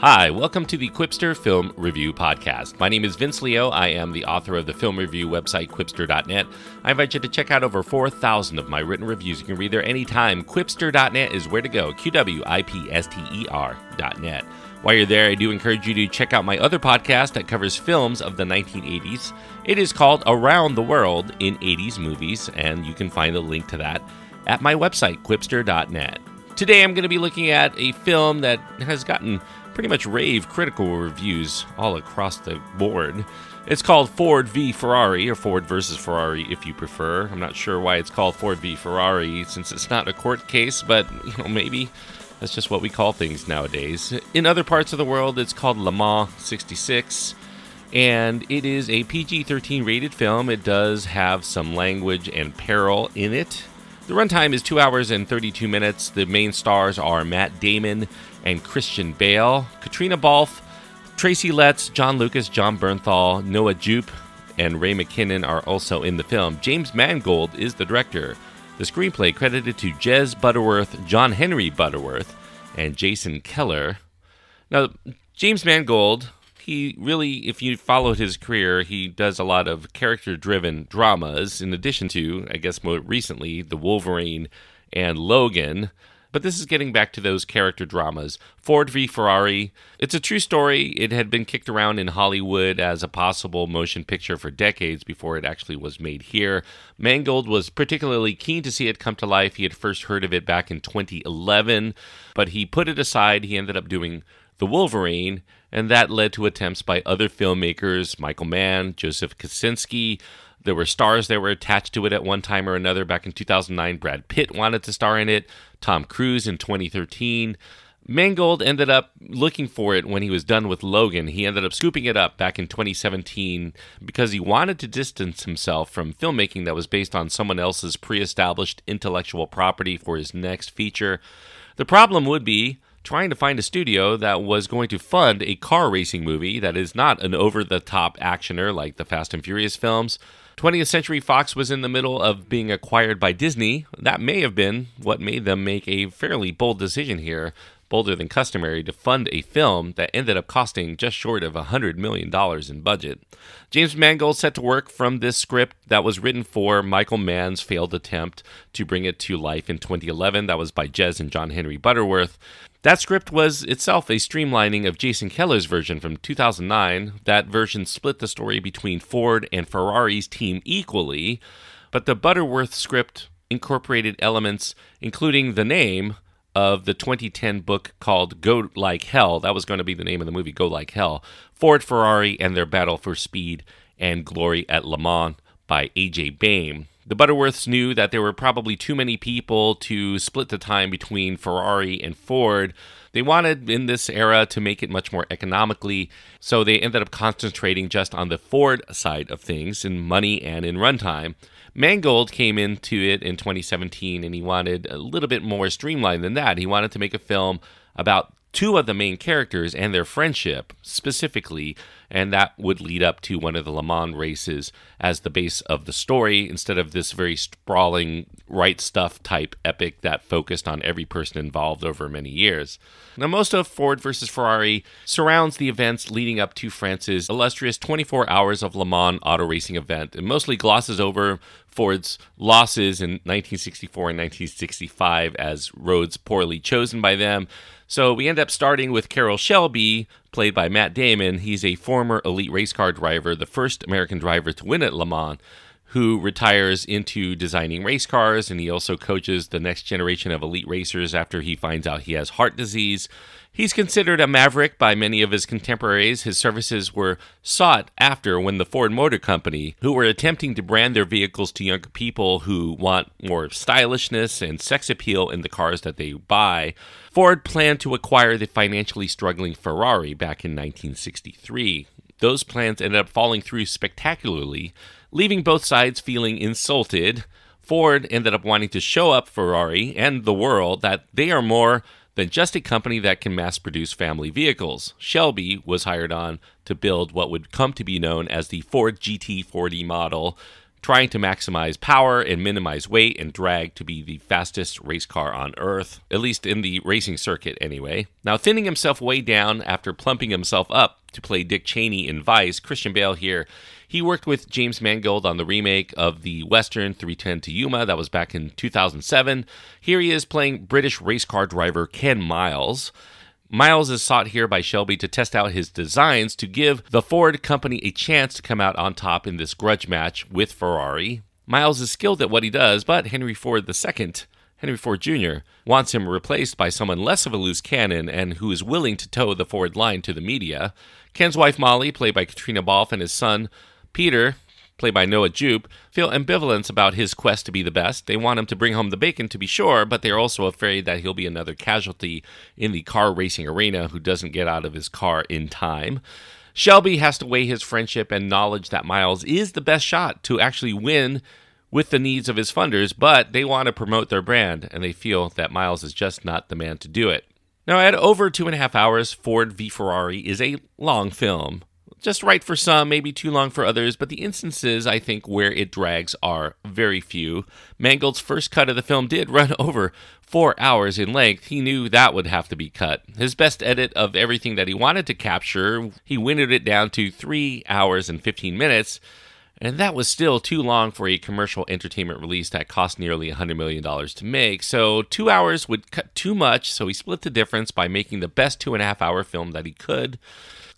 Hi, welcome to the Qwipster Film Review Podcast. My name is Vince Leo. I am the author of the film review website, qwipster.net. I invite you to check out over 4,000 of my written reviews. You can read there anytime. Qwipster.net is where to go. Q W I P S T E R.net. While you're there, I do encourage you to check out my other podcast that covers films of the 1980s. It is called Around the World in 80s Movies, and you can find a link to that at my website, qwipster.net. Today, I'm going to be looking at a film that has gotten pretty much rave critical reviews all across the board. It's called Ford v Ferrari, or Ford versus Ferrari if you prefer. I'm not sure why it's called Ford v Ferrari since it's not a court case, but you know maybe that's just what we call things nowadays. In other parts of the world, it's called Le Mans 66, and it is a PG 13 rated film. It does have some language and peril in it. The runtime is 2 hours and 32 minutes. The main stars are Matt Damon and Christian Bale, Caitriona Balfe, Tracy Letts, John Lucas, Jon Bernthal, Noah Jupe, and Ray McKinnon are also in the film. James Mangold is the director. The screenplay credited to Jez Butterworth, John Henry Butterworth, and Jason Keller. Now, James Mangold, he really, if you followed his career, he does a lot of character driven dramas, in addition to, I guess, more recently, The Wolverine and Logan. But this is getting back to those character dramas. Ford v Ferrari. It's a true story. It had been kicked around in Hollywood as a possible motion picture for decades before it actually was made here. Mangold was particularly keen to see it come to life. He had first heard of it back in 2011, but he put it aside. He ended up doing The Wolverine, and that led to attempts by other filmmakers, Michael Mann, Joseph Kosinski, there were stars that were attached to it at one time or another. Back in 2009, Brad Pitt wanted to star in it, Tom Cruise in 2013. Mangold ended up looking for it when he was done with Logan. He ended up scooping it up back in 2017 because he wanted to distance himself from filmmaking that was based on someone else's pre established intellectual property for his next feature. The problem would be trying to find a studio that was going to fund a car racing movie that is not an over the top actioner like the Fast and Furious films. 20th Century Fox was in the middle of being acquired by Disney. That may have been what made them make a fairly bold decision here, bolder than customary, to fund a film that ended up costing just short of $100 million in budget. James Mangold set to work from this script that was written for Michael Mann's failed attempt to bring it to life in 2011. That was by Jez and John Henry Butterworth. That script was itself a streamlining of Jason Keller's version from 2009. That version split the story between Ford and Ferrari's team equally, but the Butterworth script incorporated elements, including the name of the 2010 book called Go Like Hell. That was going to be the name of the movie, Go Like Hell. Ford, Ferrari, and their battle for speed and glory at Le Mans by A.J. Baime. The Butterworths knew that there were probably too many people to split the time between Ferrari and Ford. They wanted in this era to make it much more economically, so they ended up concentrating just on the Ford side of things in money and in runtime. Mangold came into it in 2017 and he wanted a little bit more streamlined than that. He wanted to make a film about two of the main characters and their friendship specifically, and that would lead up to one of the Le Mans races as the base of the story instead of this very sprawling right stuff type epic that focused on every person involved over many years. Now, most of Ford versus Ferrari surrounds the events leading up to France's illustrious 24 hours of Le Mans auto racing event and mostly glosses over Ford's losses in 1964 and 1965 as roads poorly chosen by them. So we end up starting with Carroll Shelby, played by Matt Damon. He's a former elite race car driver, the first American driver to win at Le Mans, who retires into designing race cars, and he also coaches the next generation of elite racers after he finds out he has heart disease. He's considered a maverick by many of his contemporaries. His services were sought after when the Ford Motor Company, who were attempting to brand their vehicles to younger people who want more stylishness and sex appeal in the cars that they buy, Ford planned to acquire the financially struggling Ferrari back in 1963. Those plans ended up falling through spectacularly, leaving both sides feeling insulted. Ford ended up wanting to show up Ferrari and the world that they are more than just a company that can mass produce family vehicles. Shelby was hired on to build what would come to be known as the Ford GT40 model. trying to maximize power and minimize weight and drag to be the fastest race car on Earth, at least in the racing circuit anyway. Now, thinning himself way down after plumping himself up to play Dick Cheney in Vice, Christian Bale here. He worked with James Mangold on the remake of the Western 3:10 to Yuma. That was back in 2007. Here he is playing British race car driver Ken Miles. Miles is sought here by Shelby to test out his designs to give the Ford company a chance to come out on top in this grudge match with Ferrari. Miles is skilled at what he does, but Henry Ford II, Henry Ford Jr., wants him replaced by someone less of a loose cannon and who is willing to toe the Ford line to the media. Ken's wife Molly, played by Caitriona Balfe, and his son Peter, played by Noah Jupe, feel ambivalence about his quest to be the best. They want him to bring home the bacon, to be sure, but they're also afraid that he'll be another casualty in the car racing arena who doesn't get out of his car in time. Shelby has to weigh his friendship and knowledge that Miles is the best shot to actually win with the needs of his funders, but they want to promote their brand and they feel that Miles is just not the man to do it. Now, at over two and a half hours, Ford v Ferrari is a long film just right for some, maybe too long for others, but the instances I think where it drags are very few. Mangold's first cut of the film did run over four hours in length. He knew that would have to be cut. His best edit of everything that he wanted to capture, he winded it down to three hours and 15 minutes. And that was still too long for a commercial entertainment release that cost nearly $100 million to make. So, two hours would cut too much, so he split the difference by making the best two and a half hour film that he could.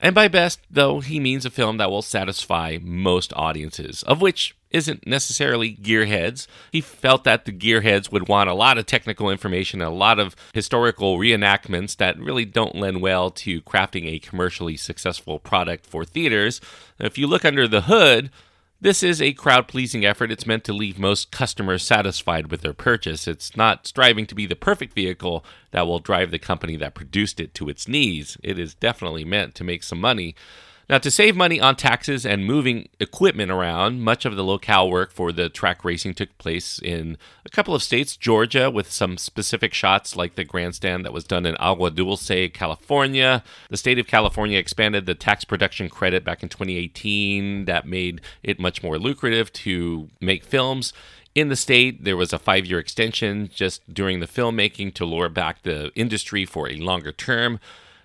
And by best, though, he means a film that will satisfy most audiences, of which isn't necessarily gearheads. He felt that the gearheads would want a lot of technical information and a lot of historical reenactments that really don't lend well to crafting a commercially successful product for theaters. If you look under the hood, this is a crowd pleasing effort. It's meant to leave most customers satisfied with their purchase. It's not striving to be the perfect vehicle that will drive the company that produced it to its knees. It is definitely meant to make some money. Now, to save money on taxes and moving equipment around, much of the locale work for the track racing took place in a couple of states, Georgia, with some specific shots like the grandstand that was done in Agua Dulce, California. The state of California expanded the tax production credit back in 2018 that made it much more lucrative to make films. In the state, there was a five year extension just during the filmmaking to lure back the industry for a longer term.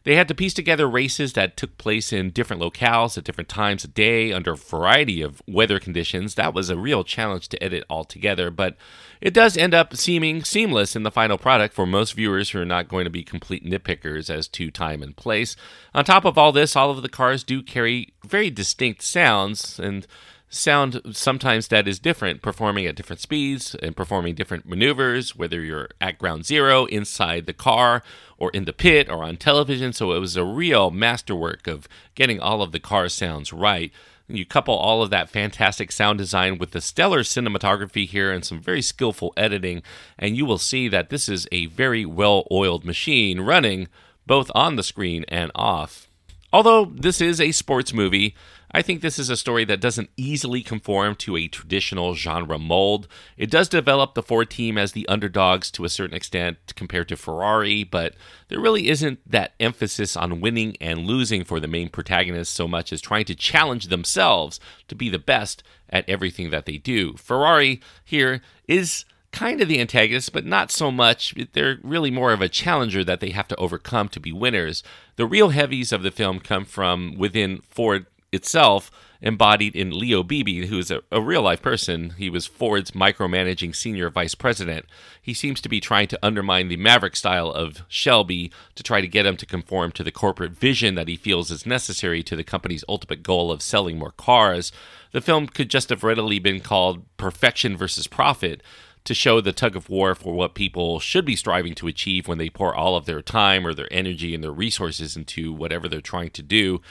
They had to piece together races that took place in different locales at different times of day under a variety of weather conditions. That was a real challenge to edit altogether, but it does end up seeming seamless in the final product for most viewers who are not going to be complete nitpickers as to time and place. On top of all this, all of the cars do carry very distinct sounds and sound sometimes that is different, performing at different speeds and performing different maneuvers, whether you're at ground zero, inside the car, or in the pit, or on television. So it was a real masterwork of getting all of the car sounds right. You couple all of that fantastic sound design with the stellar cinematography here and some very skillful editing, and you will see that this is a very well oiled machine running both on the screen and off. Although this is a sports movie, I think this is a story that doesn't easily conform to a traditional genre mold. It does develop the Ford team as the underdogs to a certain extent compared to Ferrari, but there really isn't that emphasis on winning and losing for the main protagonists so much as trying to challenge themselves to be the best at everything that they do. Ferrari here is kind of the antagonist, but not so much. They're really more of a challenger that they have to overcome to be winners. The real heavies of the film come from within Ford itself embodied in Leo Beebe, who is a, a, real life person. He was Ford's micromanaging senior vice president. He seems to be trying to undermine the maverick style of Shelby to try to get him to conform to the corporate vision that he feels is necessary to the company's ultimate goal of selling more cars. The film could just have readily been called Perfection versus Profit to show the tug of war for what people should be striving to achieve when they pour all of their time or their energy and their resources into whatever they're trying to do.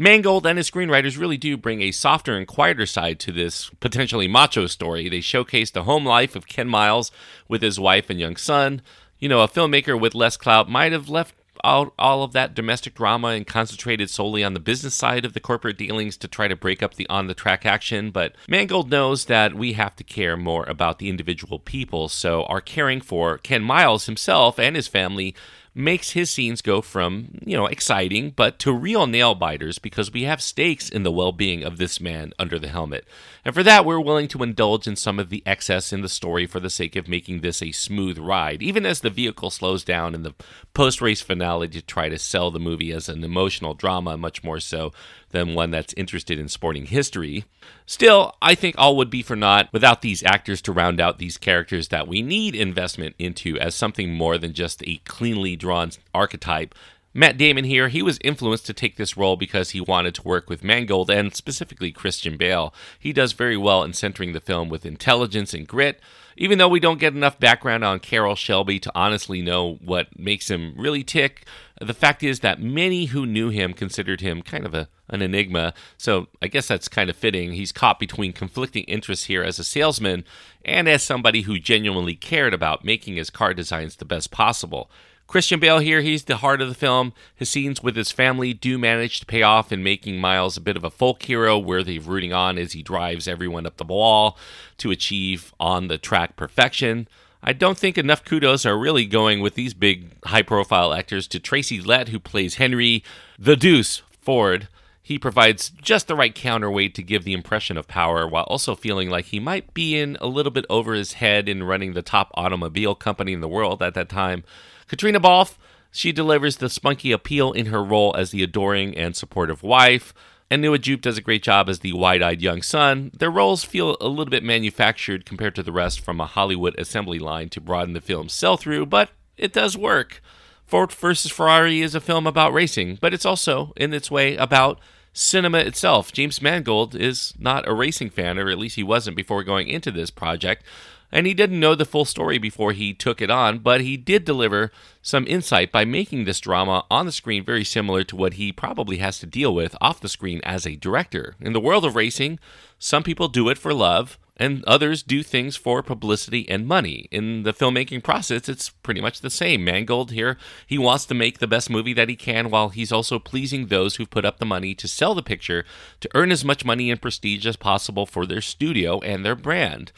Mangold and his screenwriters really do bring a softer and quieter side to this potentially macho story. They showcase the home life of Ken Miles with his wife and young son. You know, a filmmaker with less clout might have left out all of that domestic drama and concentrated solely on the business side of the corporate dealings to try to break up the on the track action. But Mangold knows that we have to care more about the individual people, so our caring for Ken Miles himself and his family makes his scenes go from, you know, exciting, but to real nail biters because we have stakes in the well being of this man under the helmet. And for that, we're willing to indulge in some of the excess in the story for the sake of making this a smooth ride, even as the vehicle slows down in the post race finale to try to sell the movie as an emotional drama, much more so than one that's interested in sporting history. Still, I think all would be for naught without these actors to round out these characters that we need investment into as something more than just a cleanly drawn archetype Matt Damon here, he was influenced to take this role because he wanted to work with Mangold and specifically Christian Bale. He does very well in centering the film with intelligence and grit. Even though we don't get enough background on Carroll Shelby to honestly know what makes him really tick, the fact is that many who knew him considered him kind of a, an enigma. So I guess that's kind of fitting. He's caught between conflicting interests here as a salesman and as somebody who genuinely cared about making his car designs the best possible. Christian Bale here, he's the heart of the film. His scenes with his family do manage to pay off in making Miles a bit of a folk hero, worthy of rooting on as he drives everyone up the wall to achieve on the track perfection. I don't think enough kudos are really going with these big, high profile actors to Tracy Lett, who plays Henry the Deuce Ford. He provides just the right counterweight to give the impression of power while also feeling like he might be in a little bit over his head in running the top automobile company in the world at that time. Caitriona Balfe, she delivers the spunky appeal in her role as the adoring and supportive wife. And Noah Jupe does a great job as the wide eyed young son. Their roles feel a little bit manufactured compared to the rest from a Hollywood assembly line to broaden the film's sell through, but it does work. Ford vs. Ferrari is a film about racing, but it's also, in its way, about cinema itself. James Mangold is not a racing fan, or at least he wasn't before going into this project and he didn't know the full story before he took it on, but he did deliver some insight by making this drama on the screen very similar to what he probably has to deal with off the screen as a director. In the world of racing, some people do it for love, and others do things for publicity and money. In the filmmaking process, it's pretty much the same. Mangold here, he wants to make the best movie that he can while he's also pleasing those who've put up the money to sell the picture to earn as much money and prestige as possible for their studio and their brand.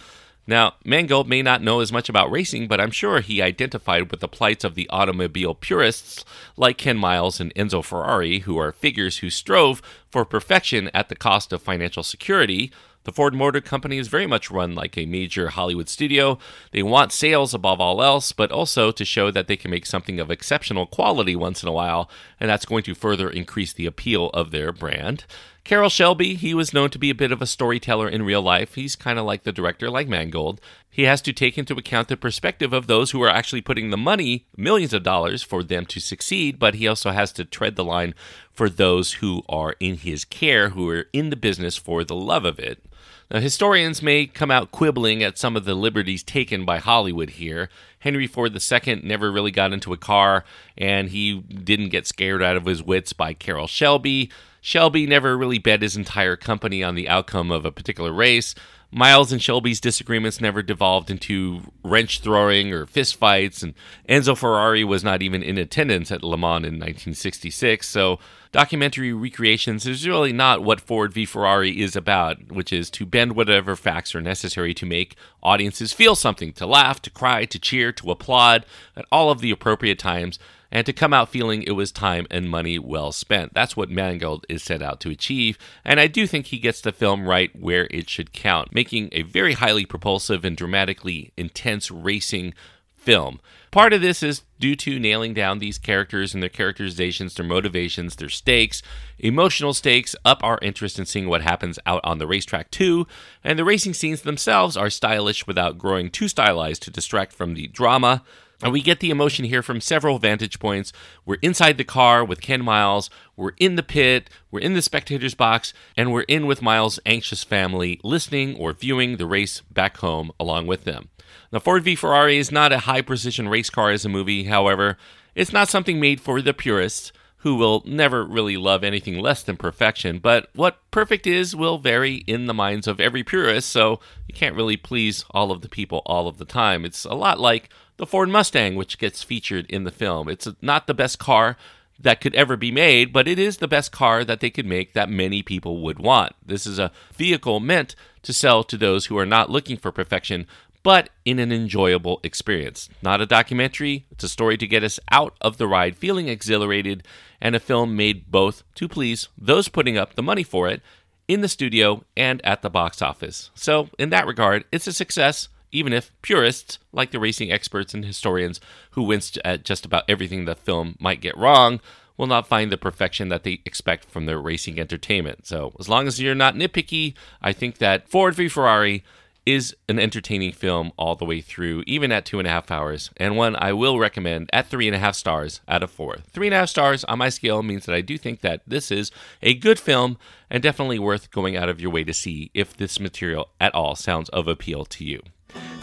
Now, Mangold may not know as much about racing, but I'm sure he identified with the plights of the automobile purists like Ken Miles and Enzo Ferrari, who are figures who strove for perfection at the cost of financial security. The Ford Motor Company is very much run like a major Hollywood studio. They want sales above all else, but also to show that they can make something of exceptional quality once in a while, and that's going to further increase the appeal of their brand. Carroll Shelby, he was known to be a bit of a storyteller in real life. He's kind of like the director, like Mangold. He has to take into account the perspective of those who are actually putting the money, millions of dollars, for them to succeed, but he also has to tread the line for those who are in his care, who are in the business for the love of it. Now, historians may come out quibbling at some of the liberties taken by Hollywood here. Henry Ford II never really got into a car, and he didn't get scared out of his wits by Carroll Shelby. Shelby never really bet his entire company on the outcome of a particular race. Miles and Shelby's disagreements never devolved into wrench throwing or fistfights, and Enzo Ferrari was not even in attendance at Le Mans in 1966. So, documentary recreations is really not what Ford v Ferrari is about, which is to bend whatever facts are necessary to make audiences feel something, to laugh, to cry, to cheer, to applaud at all of the appropriate times and to come out feeling it was time and money well spent. That's what Mangold is set out to achieve, and I do think he gets the film right where it should count, making a very highly propulsive and dramatically intense racing film. Part of this is due to nailing down these characters and their characterizations, their motivations, their stakes. Emotional stakes up our interest in seeing what happens out on the racetrack, too. And the racing scenes themselves are stylish without growing too stylized to distract from the drama. And we get the emotion here from several vantage points. We're inside the car with Ken Miles, we're in the pit, we're in the spectator's box, and we're in with Miles' anxious family, listening or viewing the race back home along with them. The Ford v Ferrari is not a high precision race car as a movie, however, it's not something made for the purists who will never really love anything less than perfection, but what perfect is will vary in the minds of every purist, so you can't really please all of the people all of the time. It's a lot like the Ford Mustang, which gets featured in the film. It's not the best car that could ever be made, but it is the best car that they could make that many people would want. This is a vehicle meant to sell to those who are not looking for perfection, but in an enjoyable experience. Not a documentary, it's a story to get us out of the ride feeling exhilarated, and a film made both to please those putting up the money for it in the studio and at the box office. So, in that regard, it's a success, even if purists, like the racing experts and historians who winced at just about everything the film might get wrong, will not find the perfection that they expect from their racing entertainment. So, as long as you're not nitpicky, I think that Ford v Ferrari is an entertaining film all the way through, even at two and a half hours, and one I will recommend at three and a half stars out of four. Three and a half stars on my scale means that I do think that this is a good film and definitely worth going out of your way to see if this material at all sounds of appeal to you.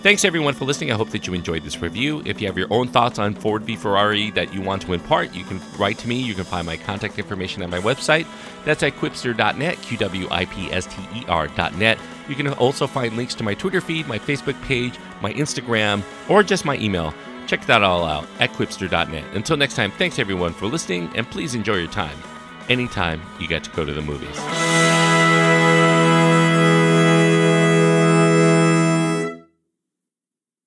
Thanks everyone for listening. I hope that you enjoyed this review. If you have your own thoughts on Ford v Ferrari that you want to impart, you can write to me. You can find my contact information at my website. That's at qwipster.net, Q W I P S T E R.net. You can also find links to my Twitter feed, my Facebook page, my Instagram, or just my email. Check that all out at qwipster.net. Until next time, thanks everyone for listening, and please enjoy your time anytime you get to go to the movies.